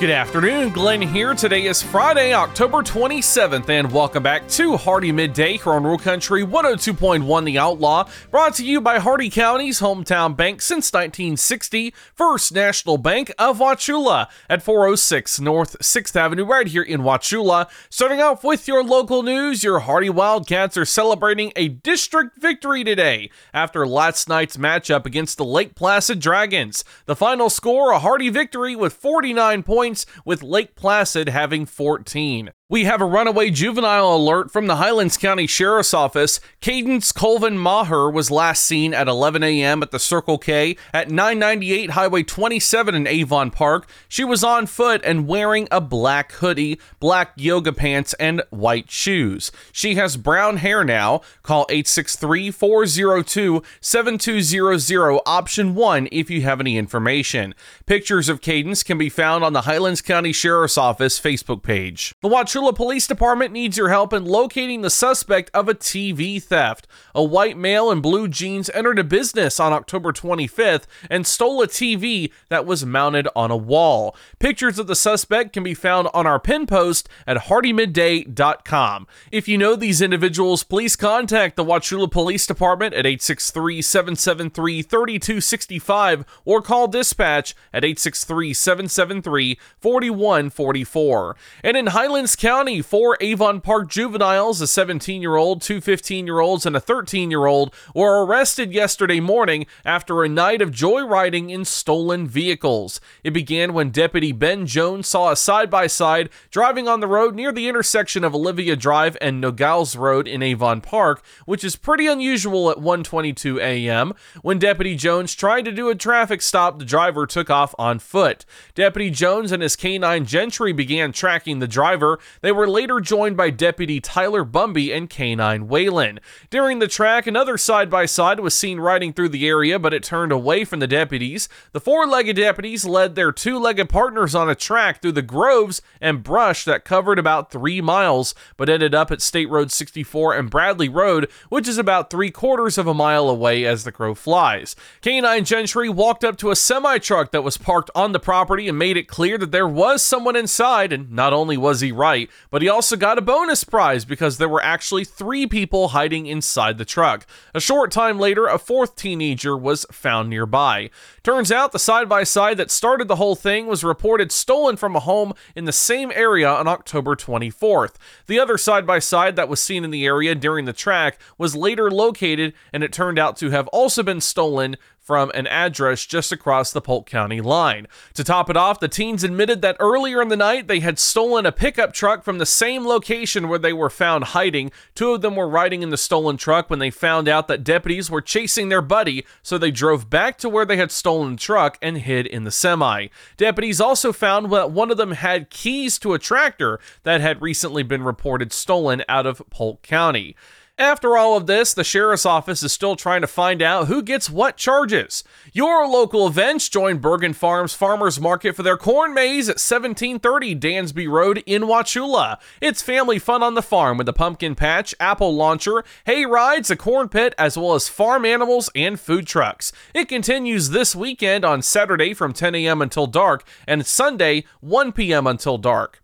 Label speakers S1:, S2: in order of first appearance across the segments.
S1: Good afternoon, Glenn here. Today is Friday, October 27th, and welcome back to Hardee Midday here on Rural Country 102.1 The Outlaw, brought to you by Hardee County's hometown bank since 1960, First National Bank of Wauchula at 406 North 6th Avenue, right here in Wauchula. Starting off with your local news, your Hardee Wildcats are celebrating a district victory today after last night's matchup against the Lake Placid Dragons. The final score, a Hardee victory with 49 points points, with Lake Placid having 14. We have a runaway juvenile alert from the Highlands County Sheriff's Office. Cadence Colvin Maher was last seen at 11 a.m. at the Circle K at 998 Highway 27 in Avon Park. She was on foot and wearing a black hoodie, black yoga pants, and white shoes. She has brown hair now. Call 863 402 7200 option 1 if you have any information. Pictures of Cadence can be found on the Highlands County Sheriff's Office Facebook page. The Watch Wauchula Police Department needs your help in locating the suspect of a TV theft. A white male in blue jeans entered a business on October 25th and stole a TV that was mounted on a wall. Pictures of the suspect can be found on our pin post at hardeemidday.com. If you know these individuals, please contact the Wauchula Police Department at 863 773 3265 or call dispatch at 863 773 4144. And in Highlands County, County, four Avon Park juveniles, a 17 year old, two 15 year olds, and a 13 year old, were arrested yesterday morning after a night of joyriding in stolen vehicles. It began when Deputy Ben Jones saw a side by side driving on the road near the intersection of Olivia Drive and Nogales Road in Avon Park, which is pretty unusual at 1:22 a.m. When Deputy Jones tried to do a traffic stop, the driver took off on foot. Deputy Jones and his canine Gentry began tracking the driver. They were later joined by Deputy Tyler Bumby and K9 Whalen. During the track, another side by side was seen riding through the area, but it turned away from the deputies. The four legged deputies led their two legged partners on a track through the groves and brush that covered about three miles, but ended up at State Road 64 and Bradley Road, which is about three quarters of a mile away as the crow flies. K9 Gentry walked up to a semi truck that was parked on the property and made it clear that there was someone inside, and not only was he right, but he also got a bonus prize because there were actually three people hiding inside the truck. A short time later, a fourth teenager was found nearby. Turns out the side by side that started the whole thing was reported stolen from a home in the same area on October 24th. The other side by side that was seen in the area during the track was later located and it turned out to have also been stolen from an address just across the Polk County line. To top it off, the teens admitted that earlier in the night they had stolen a pickup truck from the same location where they were found hiding. Two of them were riding in the stolen truck when they found out that deputies were chasing their buddy, so they drove back to where they had stolen the truck and hid in the semi. Deputies also found that one of them had keys to a tractor that had recently been reported stolen out of Polk County. After all of this, the sheriff's office is still trying to find out who gets what charges. Your local events join Bergen Farms Farmers Market for their corn maze at 1730 Dansby Road in Wauchula. It's family fun on the farm with a pumpkin patch, apple launcher, hay rides, a corn pit, as well as farm animals and food trucks. It continues this weekend on Saturday from 10 a.m. until dark and Sunday 1 p.m. until dark.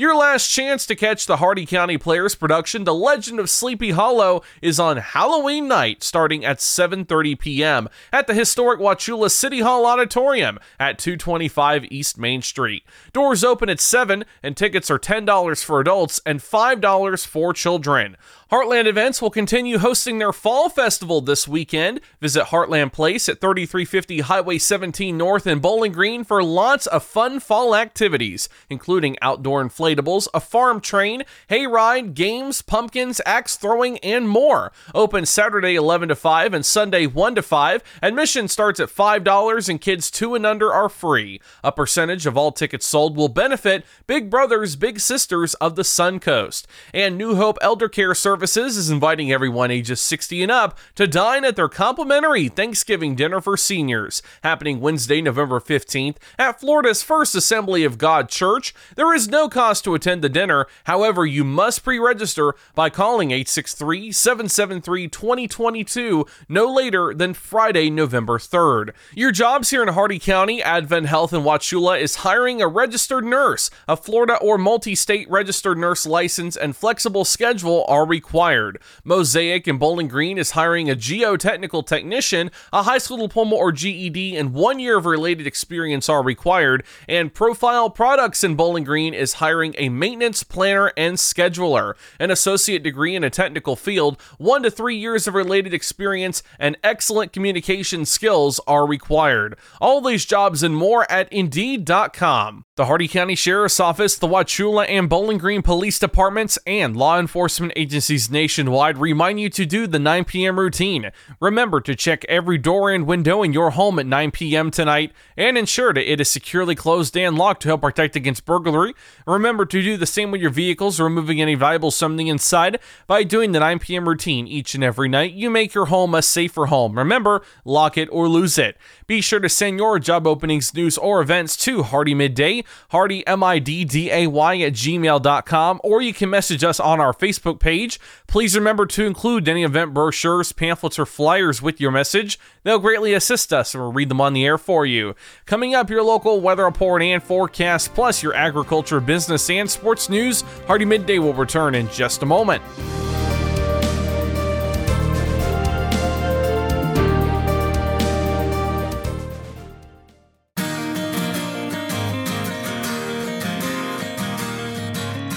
S1: Your last chance to catch the Hardee County Players production, The Legend of Sleepy Hollow, is on Halloween night starting at 7:30 p.m. at the historic Wauchula City Hall Auditorium at 225 East Main Street. Doors open at 7 and tickets are $10 for adults and $5 for children. Heartland Events will continue hosting their Fall Festival this weekend. Visit Heartland Place at 3350 Highway 17 North in Bowling Green for lots of fun fall activities, including outdoor inflatables, a farm train, hayride, games, pumpkins, axe throwing, and more. Open Saturday 11 to 5 and Sunday 1 to 5. Admission starts at $5 and kids 2 and under are free. A percentage of all tickets sold will benefit Big Brothers Big Sisters of the Sun Coast And New Hope Elder Care Service Services is inviting everyone ages 60 and up to dine at their complimentary Thanksgiving dinner for seniors, happening Wednesday, November 15th at Florida's First Assembly of God Church. There is no cost to attend the dinner, however, you must pre register by calling 863 773 2022 no later than Friday, November 3rd. Your jobs here in Hardee County, Advent Health in Wauchula is hiring a registered nurse. A Florida or multi state registered nurse license and flexible schedule are required required. Mosaic in Bowling Green is hiring a geotechnical technician. A high school diploma or GED and one year of related experience are required. And Profile Products in Bowling Green is hiring a maintenance planner and scheduler. An associate degree in a technical field, one to three years of related experience, and excellent communication skills are required. All these jobs and more at Indeed.com. The Hardee County Sheriff's Office, the Wauchula and Bowling Green Police Departments, and law enforcement agencies nationwide remind you to do the 9 p.m. routine. Remember to check every door and window in your home at 9 p.m. tonight and ensure that it is securely closed and locked to help protect against burglary. Remember to do the same with your vehicles, removing any valuable something inside. By doing the 9 p.m. routine each and every night, you make your home a safer home. Remember, lock it or lose it. Be sure to send your job openings, news, or events to Hardee Midday Hardee, M-I-D-D-A-Y at gmail.com, or you can message us on our Facebook page. Please remember to include any event brochures, pamphlets, or flyers with your message. They'll greatly assist us and we'll read them on the air for you. Coming up, your local weather report and forecast, plus your agriculture, business, and sports news. Hardee Midday will return in just a moment.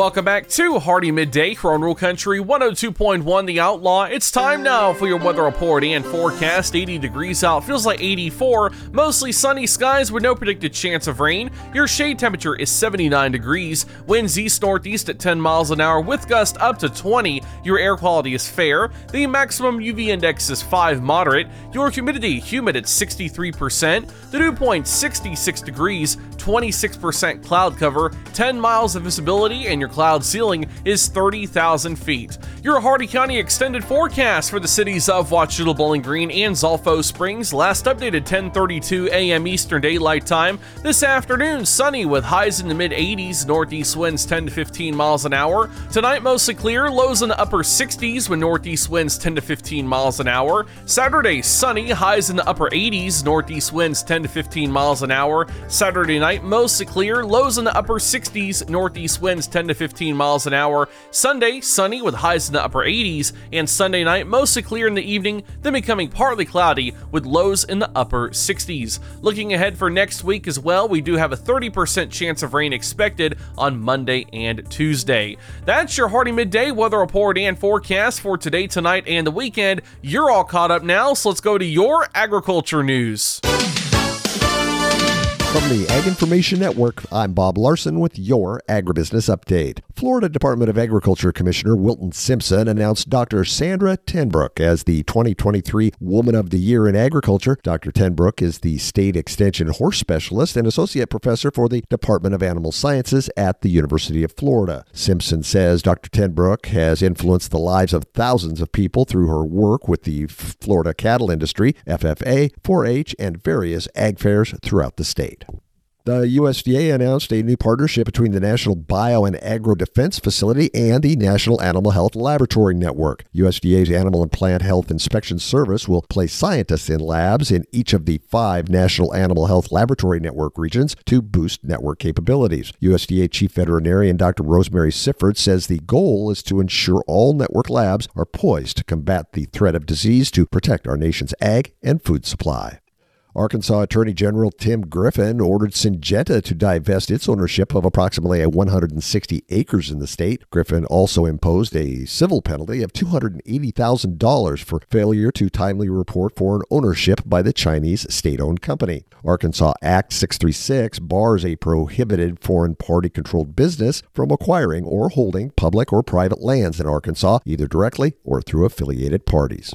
S1: Welcome back to Hardee Midday here on Rural Country 102.1 The Outlaw. It's time now for your weather report and forecast. 80 degrees out, feels like 84. Mostly sunny skies with no predicted chance of rain. Your shade temperature is 79 degrees. Winds east northeast at 10 miles an hour with gust up to 20. Your air quality is fair. The maximum UV index is 5 moderate. Your humidity humid at 63%. The dew point 66 degrees, 26% cloud cover, 10 miles of visibility, and your cloud ceiling is 30,000 feet. Your Hardee County extended forecast for the cities of Wauchula, Bowling Green, and Zolfo Springs last updated 10:32 a.m. Eastern Daylight Time. This afternoon, sunny with highs in the mid 80s, northeast winds 10 to 15 miles an hour. Tonight, mostly clear, lows in the upper 60s with northeast winds 10 to 15 miles an hour. Saturday, sunny, highs in the upper 80s, northeast winds 10 to 15 miles an hour. Saturday night, mostly clear, lows in the upper 60s, northeast winds 10 to 15 miles an hour. Sunday, sunny with highs in the upper 80s, and Sunday night, mostly clear in the evening, then becoming partly cloudy with lows in the upper 60s. Looking ahead for next week as well, we do have a 30% chance of rain expected on Monday and Tuesday. That's your Hardee Midday weather report and forecast for today, tonight, and the weekend. You're all caught up now, so let's go to your agriculture news.
S2: From the Ag Information Network, I'm Bob Larson with your Agribusiness Update. Florida Department of Agriculture Commissioner Wilton Simpson announced Dr. Saundra TenBroeck as the 2023 Woman of the Year in Agriculture. Dr. TenBroeck is the State Extension Horse Specialist and Associate Professor for the Department of Animal Sciences at the University of Florida. Simpson says Dr. TenBroeck has influenced the lives of thousands of people through her work with the Florida cattle industry, FFA, 4 H, and various ag fairs throughout the state. The USDA announced a new partnership between the National Bio and Agro Defense Facility and the National Animal Health Laboratory Network. USDA's Animal and Plant Health Inspection Service will place scientists in labs in each of the five National Animal Health Laboratory Network regions to boost network capabilities. USDA Chief Veterinarian Dr. Rosemary Sifford says the goal is to ensure all network labs are poised to combat the threat of disease to protect our nation's ag and food supply. Arkansas Attorney General Tim Griffin ordered Syngenta to divest its ownership of approximately 160 acres in the state. Griffin also imposed a civil penalty of $280,000 for failure to timely report foreign ownership by the Chinese state owned company. Arkansas Act 636 bars a prohibited foreign party controlled business from acquiring or holding public or private lands in Arkansas, either directly or through affiliated parties.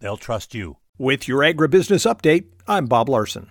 S3: they'll trust you.
S4: With your agribusiness update, I'm Bob Larson.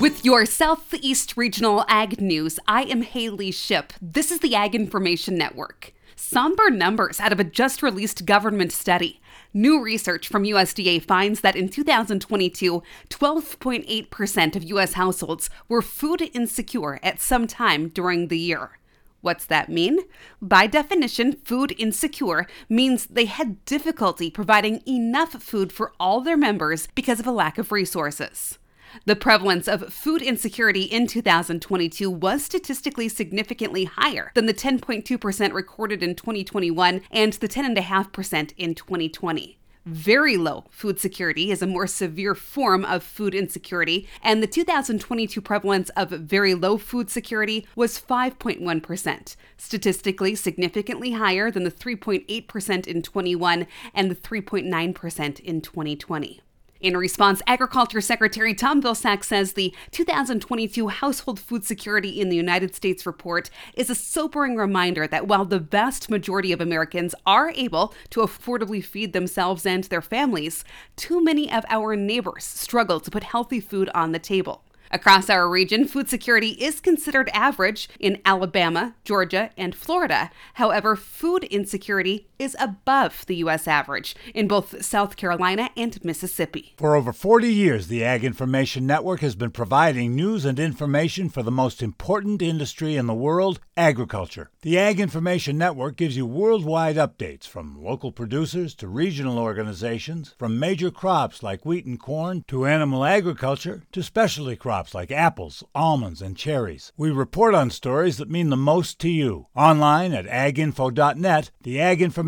S5: With your Southeast Regional Ag News, I am Haley Ship. This is the Ag Information Network. Somber numbers out of a just released government study. New research from USDA finds that in 2022, 12.8% of U.S. households were food insecure at some time during the year. What's that mean? By definition, food insecure means they had difficulty providing enough food for all their members because of a lack of resources. The prevalence of food insecurity in 2022 was statistically significantly higher than the 10.2% recorded in 2021 and the 10.5% in 2020. Very low food security is a more severe form of food insecurity, and the 2022 prevalence of very low food security was 5.1%, statistically significantly higher than the 3.8% in 21 and the 3.9% in 2020. In response, Agriculture Secretary Tom Vilsack says the 2022 Household Food Security in the United States report is a sobering reminder that while the vast majority of Americans are able to affordably feed themselves and their families, too many of our neighbors struggle to put healthy food on the table. Across our region, food security is considered average in Alabama, Georgia, and Florida. However, food insecurity is above the U.S. average in both South Carolina and Mississippi.
S3: For over 40 years, the Ag Information Network has been providing news and information for the most important industry in the world agriculture. The Ag Information Network gives you worldwide updates from local producers to regional organizations, from major crops like wheat and corn to animal agriculture to specialty crops like apples, almonds, and cherries. We report on stories that mean the most to you. Online at aginfo.net, the Ag Information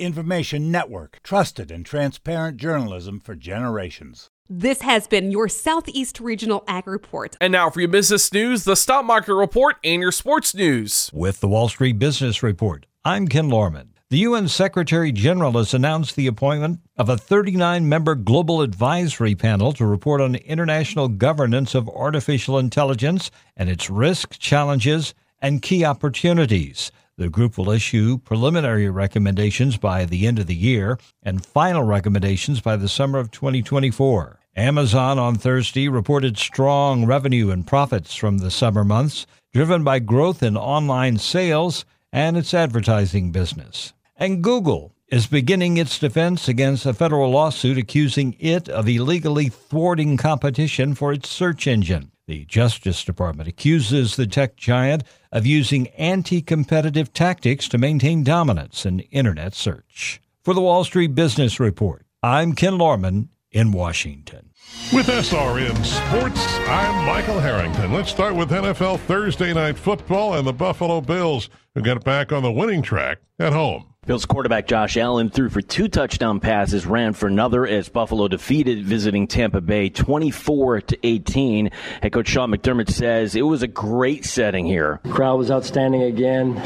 S3: Information Network, trusted and transparent journalism for generations.
S6: This has been your Southeast Regional Ag Report.
S1: And now for your business news, the stock market report, and your sports news.
S7: With the Wall Street Business Report, I'm Ken Lorman. The UN Secretary General has announced the appointment of a 39 member global advisory panel to report on international governance of artificial intelligence and its risks, challenges, and key opportunities. The group will issue preliminary recommendations by the end of the year and final recommendations by the summer of 2024. Amazon on Thursday reported strong revenue and profits from the summer months, driven by growth in online sales and its advertising business. And Google is beginning its defense against a federal lawsuit accusing it of illegally thwarting competition for its search engine. The Justice Department accuses the tech giant of using anti competitive tactics to maintain dominance in Internet search. For the Wall Street Business Report, I'm Ken Lorman in Washington.
S8: With SRN Sports, I'm Michael Harrington. Let's start with NFL Thursday Night Football and the Buffalo Bills, who got back on the winning track at home.
S9: Bills quarterback Josh Allen threw for two touchdown passes, ran for another as Buffalo defeated visiting Tampa Bay 24 to 18. Head coach Sean McDermott says it was a great setting here.
S10: Crowd was outstanding again,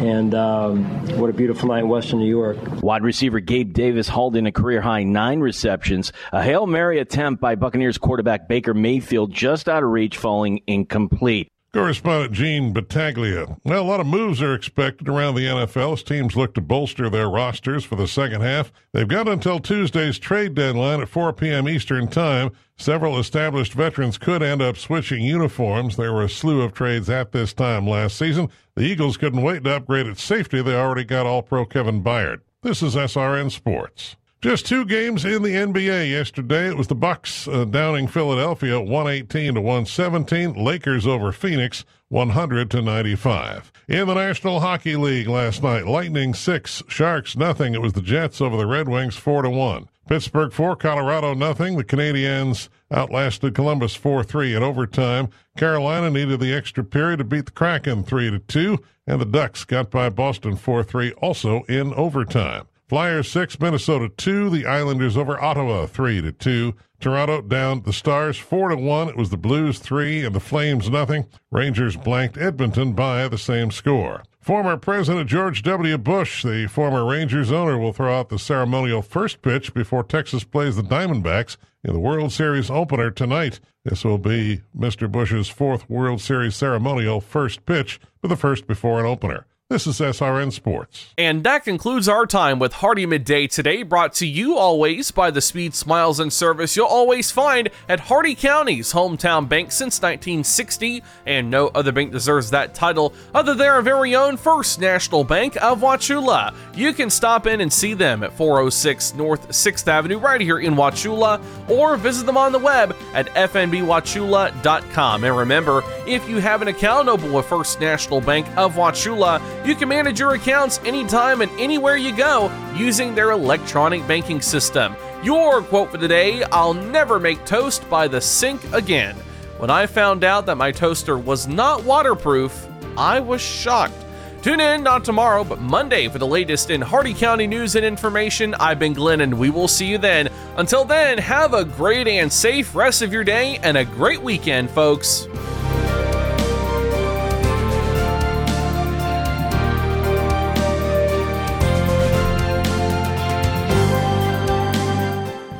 S10: and um, what a beautiful night in Western New York.
S9: Wide receiver Gabe Davis hauled in a career high nine receptions. A hail mary attempt by Buccaneers quarterback Baker Mayfield just out of reach, falling incomplete.
S8: Correspondent Gene Battaglia. Well, a lot of moves are expected around the NFL as teams look to bolster their rosters for the second half. They've got until Tuesday's trade deadline at 4 p.m. Eastern Time. Several established veterans could end up switching uniforms. There were a slew of trades at this time last season. The Eagles couldn't wait to upgrade its safety. They already got All Pro Kevin Byard. This is SRN Sports. Just two games in the NBA yesterday. It was the Bucks uh, downing Philadelphia 118 to 117. Lakers over Phoenix 100 to 95. In the National Hockey League last night, Lightning 6, Sharks nothing. It was the Jets over the Red Wings 4 to 1. Pittsburgh 4, Colorado nothing. The Canadiens outlasted Columbus 4-3 in overtime. Carolina needed the extra period to beat the Kraken 3 to 2, and the Ducks got by Boston 4-3 also in overtime. Flyers 6, Minnesota 2. The Islanders over Ottawa 3 to 2. Toronto down the Stars 4 to 1. It was the Blues 3 and the Flames nothing. Rangers blanked Edmonton by the same score. Former President George W. Bush, the former Rangers owner, will throw out the ceremonial first pitch before Texas plays the Diamondbacks in the World Series opener tonight. This will be Mr. Bush's fourth World Series ceremonial first pitch, but the first before an opener. This is SRN Sports.
S1: And that concludes our time with Hardee Midday today, brought to you always by the speed, smiles, and service you'll always find at Hardee County's hometown bank since 1960, and no other bank deserves that title other than our very own First National Bank of Wauchula. You can stop in and see them at 406 North 6th Avenue right here in Wauchula, or visit them on the web at fnbwauchula.com. And remember, if you have an account open with First National Bank of Wauchula, you can manage your accounts anytime and anywhere you go using their electronic banking system. Your quote for today I'll never make toast by the sink again. When I found out that my toaster was not waterproof, I was shocked. Tune in not tomorrow, but Monday for the latest in Hardee County news and information. I've been Glenn, and we will see you then. Until then, have a great and safe rest of your day and a great weekend, folks.